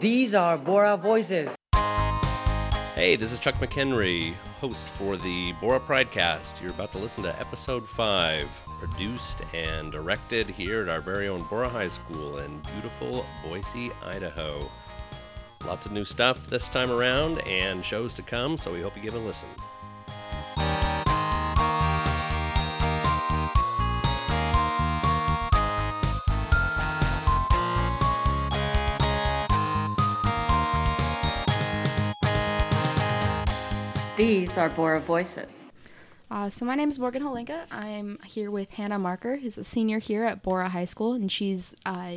These are Borah Voices. Hey, this is Chuck McHenry, host for the Borah Pridecast. You're about to listen to episode 5, produced and directed here at our very own Borah High School in beautiful Boise, Idaho. Lots of new stuff this time around and shows to come, so we hope you give it a listen. These are Borah Voices. Uh, so my name is Morgan Holinka. I'm here with Hannah Marker, who's a senior here at Borah High School, and she's uh,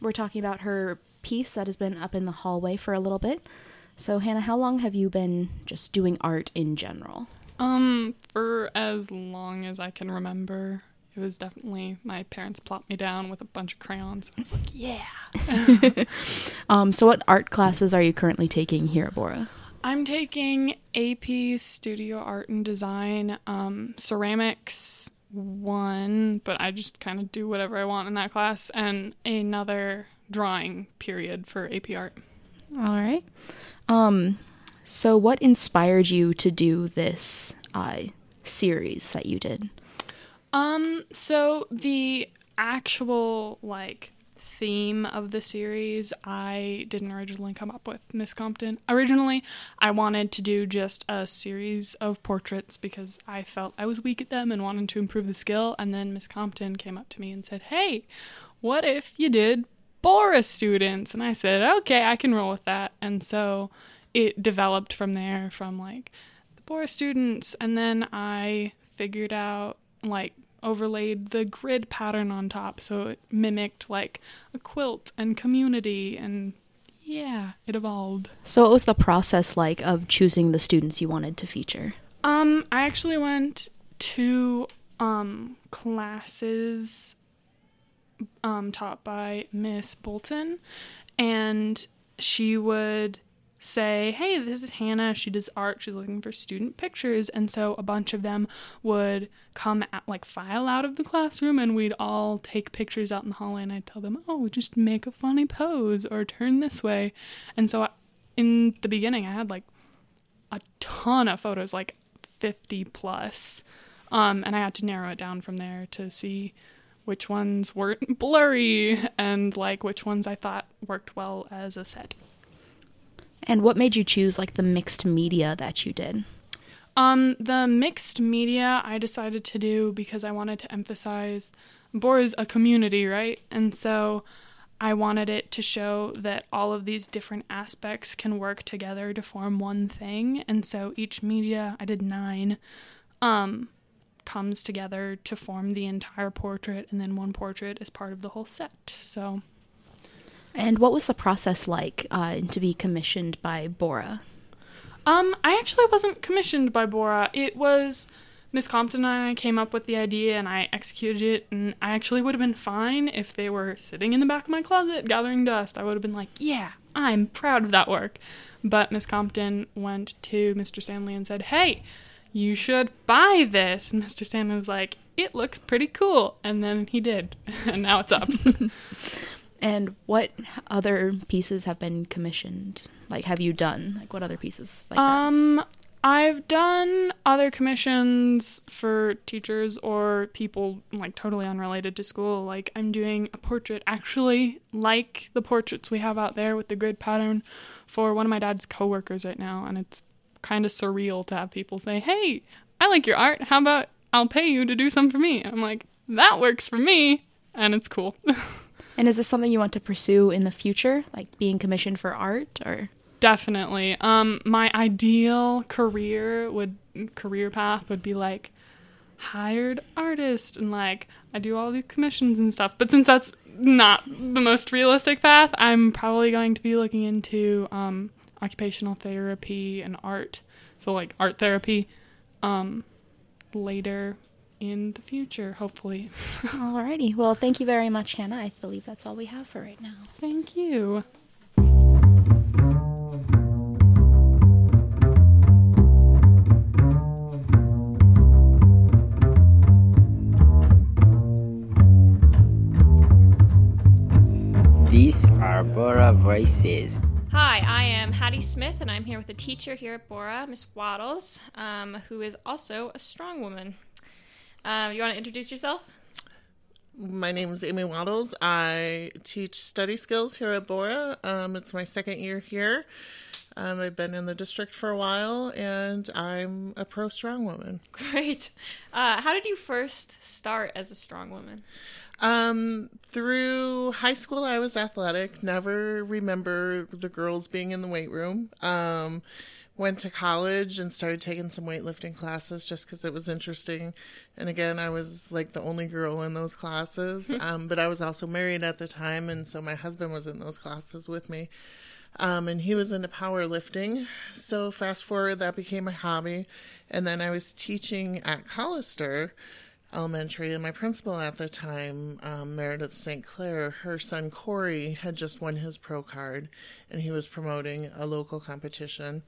we're talking about her piece that has been up in the hallway for a little bit. So Hannah, how long have you been just doing art in general? Um, for as long as I can remember. It was definitely my parents plopped me down with a bunch of crayons. I was like, yeah. Um, so what art classes are you currently taking here at Borah? I'm taking AP Studio Art and Design, um, ceramics one, but I just kind of do whatever I want in that class, and another drawing period for AP Art. All right. Um, so what inspired you to do this uh, series that you did? Um, so the actual like theme of the series, I didn't originally come up with Miss Compton. Originally, I wanted to do just a series of portraits because I felt I was weak at them and wanted to improve the skill. And then Miss Compton came up to me and said, "Hey, what if you did Borah students?" And I said, "Okay, I can roll with that." And so it developed from there, from like the Borah students, and then I figured out like overlaid the grid pattern on top so it mimicked like a quilt and community and yeah it evolved So what was the process like of choosing the students you wanted to feature? um i actually went to um classes um taught by miss bolton and she would say, Hey, this is Hannah. She does art. She's looking for student pictures. And so a bunch of them would come at, like file out of the classroom and we'd all take pictures out in the hallway. And I'd tell them, Oh, just make a funny pose or turn this way. And so I, in the beginning, I had like a ton of photos, like 50 plus. Um, and I had to narrow it down from there to see which ones weren't blurry and like which ones I thought worked well as a set. And what made you choose like the mixed media that you did? Um, the mixed media I decided to do because I wanted to emphasize Borah is a community, right? And so I wanted it to show that all of these different aspects can work together to form one thing. And so each media, I did nine, um, comes together to form the entire portrait, and then one portrait is part of the whole set. So And what was the process like uh, to be commissioned by Borah? Um, I actually wasn't commissioned by Borah. It was Miss Compton and I came up with the idea and I executed it and I actually would have been fine if they were sitting in the back of my closet gathering dust. I would have been like, "Yeah, I'm proud of that work." But Miss Compton went to Mr. Stanley and said, "Hey, you should buy this." And Mr. Stanley was like, "It looks pretty cool." And then he did. and now it's up. And what other pieces have been commissioned? Like, have you done? Like, what other pieces? Like that? Um, I've done other commissions for teachers or people like totally unrelated to school. Like I'm doing a portrait actually like the portraits we have out there with the grid pattern for one of my dad's coworkers right now and it's kind of surreal to have people say, "Hey, I like your art. How about I'll pay you to do some for me?" I'm like, "That works for me." And it's cool. And is this something you want to pursue in the future, like being commissioned for art, or? Definitely. Um, my ideal career would career path would be like hired artist and like I do all these commissions and stuff. But since that's not the most realistic path, I'm probably going to be looking into um, occupational therapy and art. So like art therapy um, later in the future, hopefully. Alrighty. Well, thank you very much, Hannah. I believe that's all we have for right now. Thank you. These are Borah Voices. Hi, I am Hattie Smith, and I'm here with a teacher here at Borah, Miss Waddles, um, who is also a strong woman. Um, you want to introduce yourself? My name is Amy Waddles. I teach study skills here at Borah. Um, it's my second year here. Um, I've been in the district for a while, and I'm a pro strong woman. Great. Uh, how did you first start as a strong woman? Um, through high school, I was athletic. Never remember the girls being in the weight room. Um, went to college and started taking some weightlifting classes just because it was interesting. And again, I was like the only girl in those classes. um, but I was also married at the time, and so my husband was in those classes with me. Um, and he was into powerlifting. So fast forward, that became a hobby. And then I was teaching at Collister Elementary, and my principal at the time, um, Meredith St. Clair, her son Corey had just won his pro card, and he was promoting a local competition.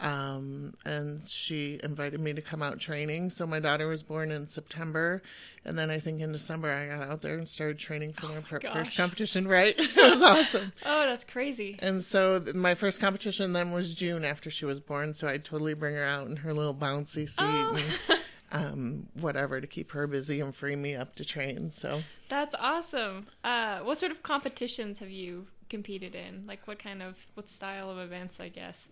Um, and she invited me to come out training. So my daughter was born in September, and then I think in December I got out there and started training for my fir- gosh. first competition. Right, it was awesome. Oh, that's crazy. And so th- my first competition then was June after she was born. So I'd totally bring her out in her little bouncy seat Oh. and um, whatever to keep her busy and free me up to train. So That's awesome. Uh, what sort of competitions have you competed in? Like, what kind of, what style of events, I guess?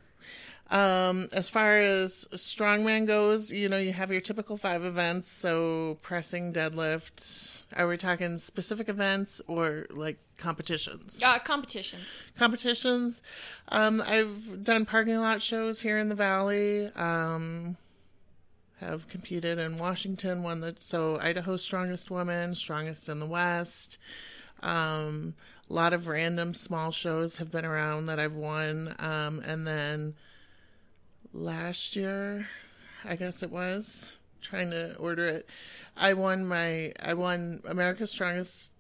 Um, as far as strongman goes, you know, you have your typical five events. So pressing, deadlift. Are we talking specific events or like competitions? Uh, competitions. competitions. Um, I've done parking lot shows here in the valley. Um, have competed in Washington, won the so Idaho's strongest woman, strongest in the West. Um, a lot of random small shows have been around that I've won. Um, and then last year, I guess it was trying to order it. I won my I won America's Strongest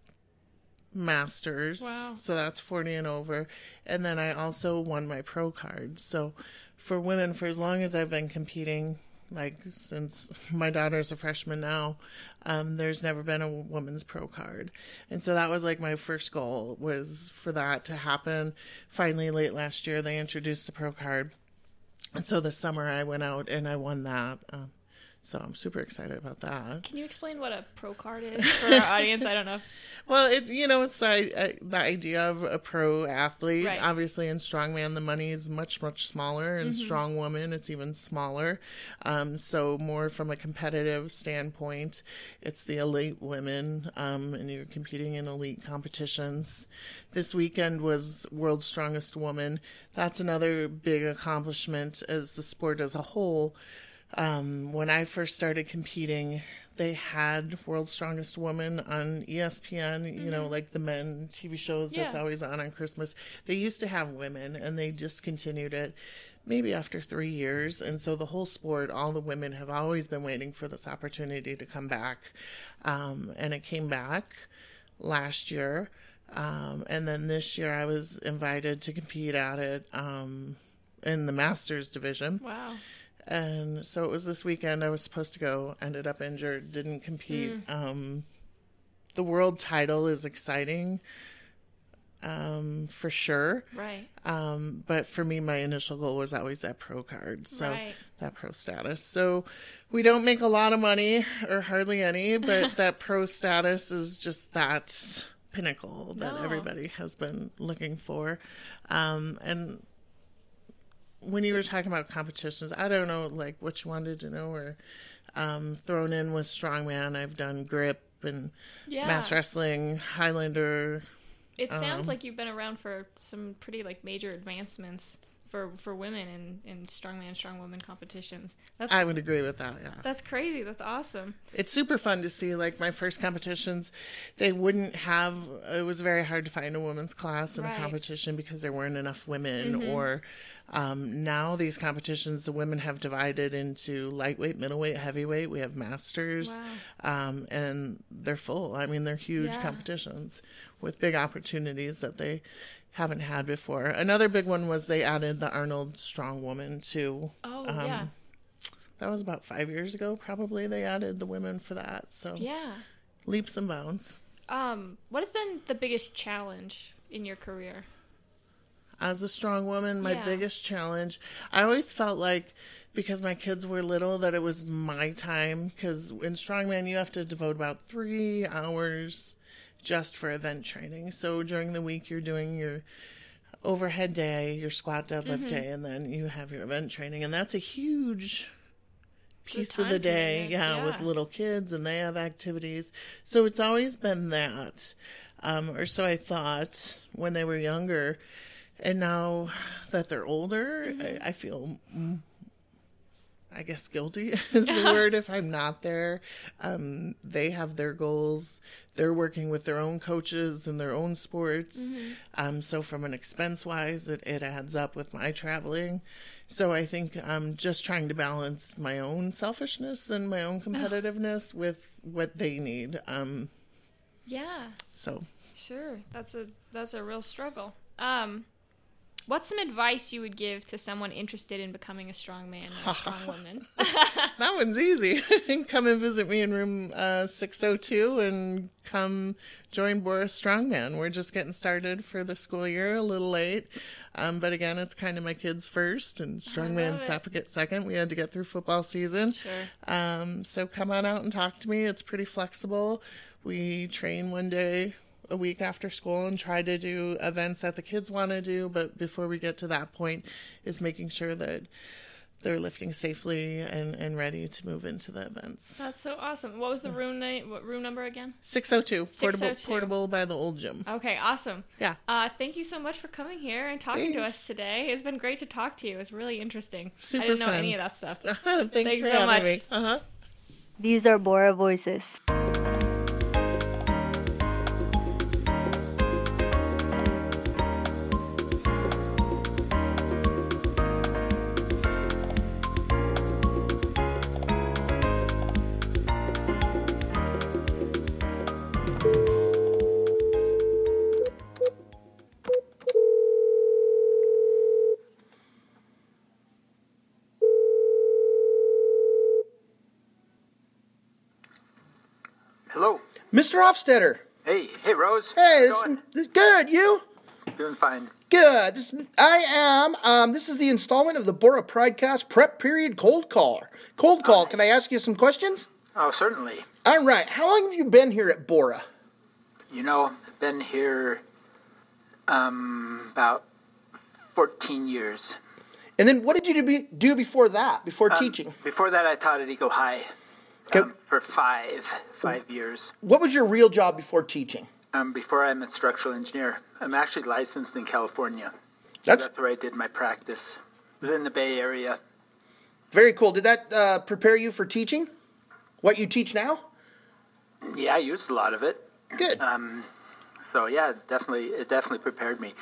Masters. Wow. So that's 40 and over. And then I also won my pro card. So for women, for as long as I've been competing, like since my daughter's a freshman now, um, there's never been a woman's pro card. And so that was like my first goal was for that to happen. Finally, late last year, they introduced the pro card. And so this summer I went out and I won that. Um, so I'm super excited about that. Can you explain what a pro card is for our audience? I don't know. Well, it's you know it's the uh, the idea of a pro athlete. Right. Obviously, in strongman, the money is much much smaller, and strong woman, it's even smaller. Um, so more from a competitive standpoint, it's the elite women, um, and you're competing in elite competitions. This weekend was World's Strongest Woman. That's another big accomplishment as the sport as a whole um, when I first started competing, they had World's Strongest Woman on ESPN, you know, like the men TV shows that's always on on Christmas. They used to have women and they discontinued it maybe after three years. And so the whole sport, all the women have always been waiting for this opportunity to come back. Um, and it came back last year. Um, and then this year I was invited to compete at it um, in the Masters division. Wow. And so it was this weekend. I was supposed to go, ended up injured, didn't compete. Um, the world title is exciting, um, for sure. Right. Um, but for me, my initial goal was always that pro card, so Right. that pro status. So we don't make a lot of money or hardly any, but that pro status is just that pinnacle that No. everybody has been looking for. Um, and when you were talking about competitions, I don't know like what you wanted to know or um, thrown in with strongman. I've done grip and Yeah. mass wrestling, Highlander. It sounds Um, like you've been around for some pretty like major advancements for for women in in strongman strongwoman competitions. That's I would agree with that. Yeah. that's crazy. That's awesome. it's super fun to see like my first competitions they wouldn't have it was very hard to find a women's class in Right. a competition because there weren't enough women or um, now these competitions the women have divided into lightweight middleweight heavyweight we have masters Wow. um, and they're full i mean they're huge Yeah. competitions with big opportunities that they haven't had before another big one was they added the arnold strong woman to Oh um, yeah. that was about five years ago probably they added the women for that so Yeah. leaps and bounds. Um, what has been the biggest challenge in your career? as a strong woman. My Yeah. biggest challenge, I always felt like because my kids were little that it was my time because in strongman you have to devote about three hours just for event training. So during the week you're doing your overhead day, your squat deadlift day, and then you have your event training, and that's a huge piece of the day. commitment, Yeah, with little kids, and they have activities. So it's always been that, um, or so I thought when they were younger, and now that they're older, Mm-hmm. I, I feel. I guess guilty is the word if I'm not there. Um, they have their goals. They're working with their own coaches and their own sports. Um, so from an expense wise, it, it adds up with my traveling. So I think I'm just trying to balance my own selfishness and my own competitiveness with what they need. Um, Yeah, so sure. That's a that's a real struggle. Um, what's some advice you would give to someone interested in becoming a strong man or a strong woman? that one's easy. come and visit me in room uh, 602 and come join Borah's Strongman. We're just getting started for the school year, a little late. Um, but again, it's kind of my kids first and Strongman love second. We had to get through football season. Sure. Um, so come on out and talk to me. It's pretty flexible. We train one day a week after school and try to do events that the kids want to do. But before we get to that point, is making sure that they're lifting safely and, and ready to move into the events. That's so awesome. What was the room name? What room number again? 602, portable, 602. portable by the old gym. Okay, awesome. Yeah. Uh, thank you so much for coming here and talking to us today. It's been great to talk to you. It's really interesting. Super I didn't know fun. any of that stuff. Thanks, Thanks for so having much. me. Uh-huh. These are Borah voices. Mr. Hofstetter. Hey, hey, Rose. Hey, How's this, this- good. You? doing fine. Good. This, I am. Um, this is the installment of the Borah Pridecast Prep Period Cold Call. Cold Call. Can I ask you some questions? Oh, certainly. All right. How long have you been here at Borah? You know, been here um about 14 years. And then what did you do, be, do before that? Before Um, teaching? Before that, I taught at Eco High. Um, for five five years. What was your real job before teaching? Um, before I'm a structural engineer, I'm actually licensed in California. That's That's where I did my practice. Within the Bay Area. very cool. Did that uh, prepare you for teaching? What you teach now? Yeah, I used a lot of it. Good. Um, so yeah, definitely, it definitely prepared me.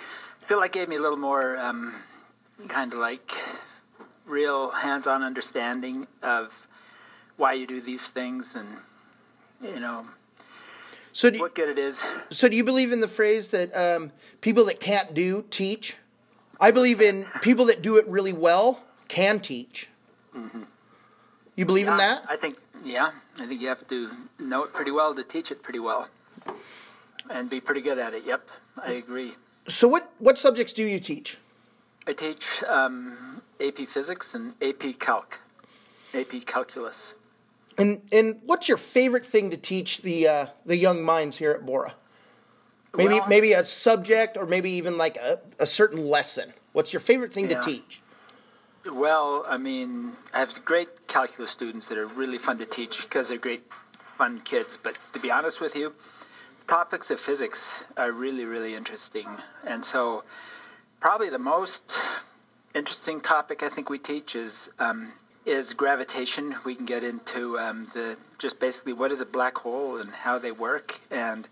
I feel like it gave me a little more um, kind of like real hands-on understanding of why you do these things and you know So do you, what good it is. So do you believe in the phrase that um, people that can't do teach? I believe in people that do it really well can teach. You believe in that? I think yeah, I think you have to know it pretty well to teach it pretty well, and be pretty good at it. Yep, I agree. So what what subjects do you teach? I teach um, AP Physics and AP Calc, AP Calculus. And and what's your favorite thing to teach the uh, the young minds here at Borah? Maybe Well- maybe a subject or maybe even like a, a certain lesson. What's your favorite thing Yeah. to teach? Well, I mean, I have great calculus students that are really fun to teach because they're great, fun kids. But to be honest with you, topics of physics are really, really interesting. And so, probably the most interesting topic I think we teach is um, is gravitation. We can get into um, the just basically what is a black hole and how they work. And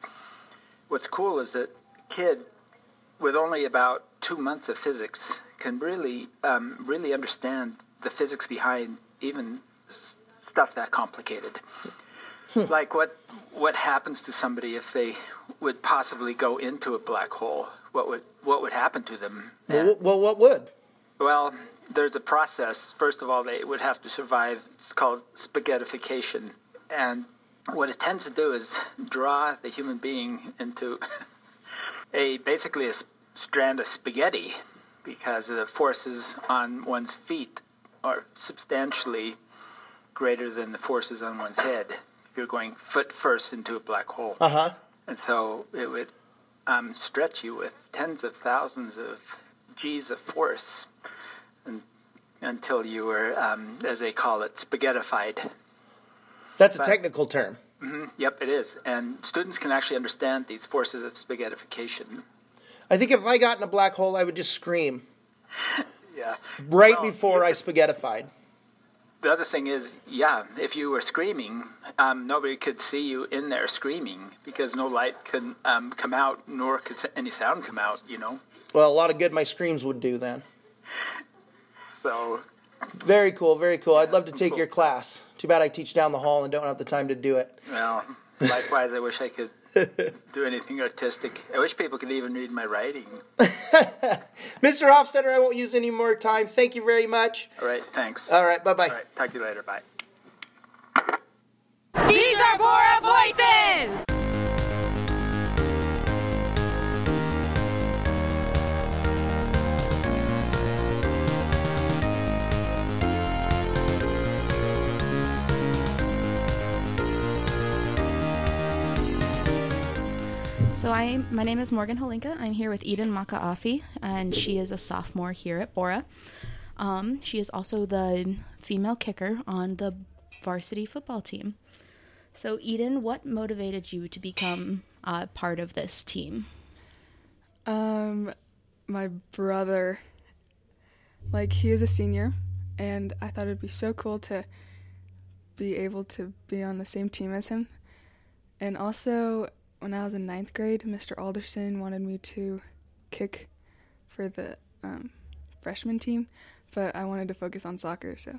what's cool is that kid with only about two months of physics can really um, really understand the physics behind even stuff that complicated like what what happens to somebody if they would possibly go into a black hole what would what would happen to them Well, well, what would? well, there's a process. First of all, they would have to survive. It's called spaghettification. And what it tends to do is draw the human being into a basically a strand of spaghetti. because the forces on one's feet are substantially greater than the forces on one's head if you're going foot first into a black hole. Uh huh. And so it would um, stretch you with tens of thousands of G's of force until you were, um, as they call it, spaghettified. That's a But- technical term. hmm Yep, it is. And students can actually understand these forces of spaghettification. I think if I got in a black hole, I would just scream Yeah. right Well, before I spaghettified. The other thing is, yeah, if you were screaming, um, nobody could see you in there screaming because no light could um, come out, nor could any sound come out. You know, Well, a lot of good my screams would do then. So Very cool, very cool. I'd love to take your class. Too bad I teach down the hall and don't have the time to do it. well. Likewise, I wish I could do anything artistic. I wish people could even read my writing. Mr. Hofstetter, I won't use any more time. Thank you very much. All right, thanks. All right, bye bye. All right, talk to you later. Bye. These are Borah So I, my name is Morgan Holinka. I'm here with Eden Makaafi, and she is a sophomore here at Borah. Um, she is also the female kicker on the varsity football team. So Eden, what motivated you to become uh, part of this team? Um, my brother, like he is a senior, and I thought it'd be so cool to be able to be on the same team as him. And also, when I was in ninth grade, Mr. Alderson wanted me to kick for the um, freshman team, but I wanted to focus on soccer, so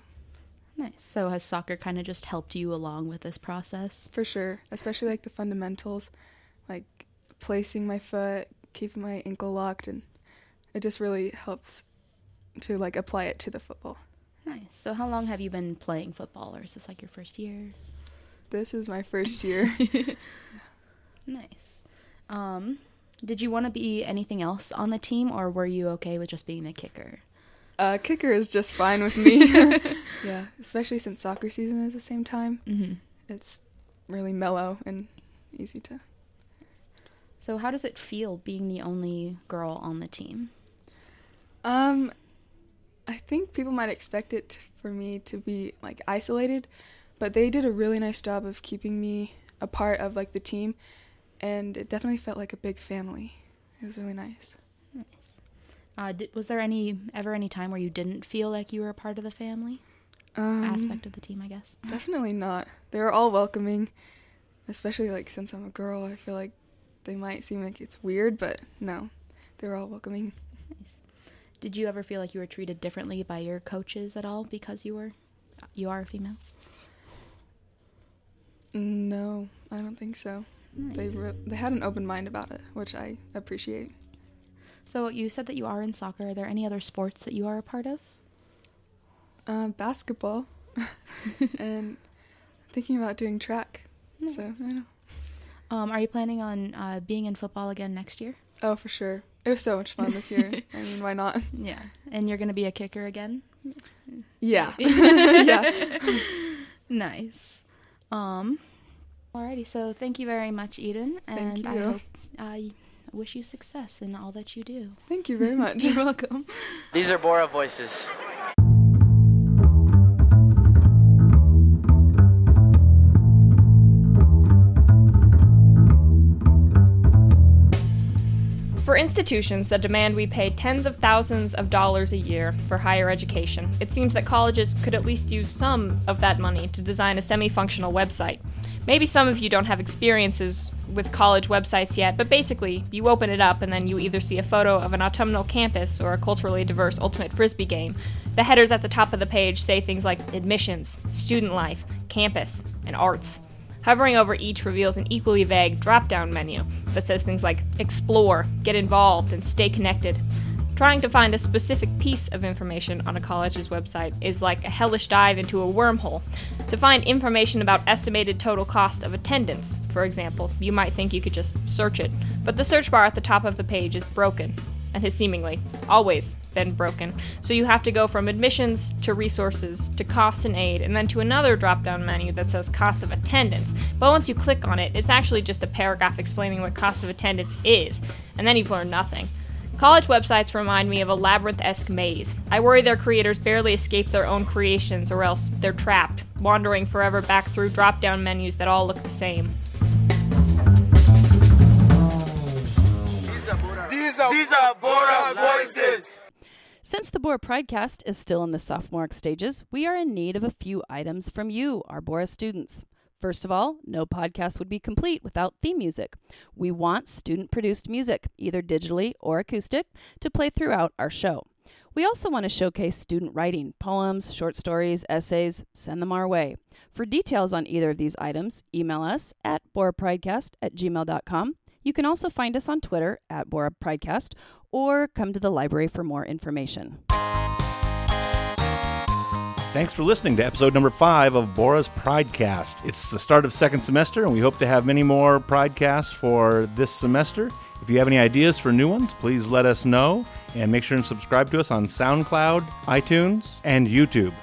Nice. So has soccer kind of just helped you along with this process? for sure, especially like the fundamentals, like placing my foot, keeping my ankle locked, and it just really helps to like apply it to the football. Nice. So how long have you been playing football, or is this like your first year? This is my first year. Nice. Um, did you want to be anything else on the team, or were you okay with just being the kicker? uh, kicker is just fine with me. yeah, especially since soccer season is the same time. Mm-hmm. It's really mellow and easy to. So how does it feel being the only girl on the team? Um, I think people might expect it for me to be like isolated, but they did a really nice job of keeping me a part of like the team, and it definitely felt like a big family. It was really nice. Uh, did, was there any ever any time where you didn't feel like you were a part of the family Um, aspect of the team? I guess. Definitely not. They were all welcoming, especially like since I'm a girl. I feel like they might seem like it's weird, but no, they were all welcoming. Nice. Did you ever feel like you were treated differently by your coaches at all because you were you are a female? No, I don't think so. They re- they had an open mind about it, which I appreciate. So you said that you are in soccer. Are there any other sports that you are a part of? Uh, basketball, and thinking about doing track. So I know. Um, are you planning on uh, being in football again next year? Oh, for sure. It was so much fun this year. I mean, why not? Yeah, and you're gonna be a kicker again. Yeah. Yeah. Nice. Um. Alrighty, so thank you very much, Eden, and Thank I hope uh, I wish you success in all that you do. Thank you very much. You're welcome. These are Borah voices. For institutions that demand we pay tens of thousands of dollars a year for higher education, it seems that colleges could at least use some of that money to design a semi functional website. Maybe some of you don't have experiences with college websites yet, but basically, you open it up and then you either see a photo of an autumnal campus or a culturally diverse ultimate frisbee game. The headers at the top of the page say things like admissions, student life, campus, and arts. Hovering over each reveals an equally vague drop down menu that says things like explore, get involved, and stay connected. Trying to find a specific piece of information on a college's website is like a hellish dive into a wormhole. To find information about estimated total cost of attendance, for example, you might think you could just search it, but the search bar at the top of the page is broken. and has seemingly always been broken. So you have to go from admissions to resources to cost and aid, and then to another drop down menu that says cost of attendance. But once you click on it, it's actually just a paragraph explaining what cost of attendance is, and then you've learned nothing. College websites remind me of a labyrinth esque maze. I worry their creators barely escape their own creations, or else they're trapped, wandering forever back through drop down menus that all look the same. These are, these are Borah voices. Since the Borah Pridecast is still in the sophomoric stages, we are in need of a few items from you, our Borah students. First of all, no podcast would be complete without theme music. We want student produced music, either digitally or acoustic, to play throughout our show. We also want to showcase student writing, poems, short stories, essays, send them our way. For details on either of these items, email us at borapridecast at gmail.com. You can also find us on Twitter at borapridecast or come to the library for more information. Thanks for listening to episode number five of Borah's Pridecast. It's the start of second semester, and we hope to have many more Pridecasts for this semester. If you have any ideas for new ones, please let us know, and make sure and subscribe to us on SoundCloud, iTunes, and YouTube.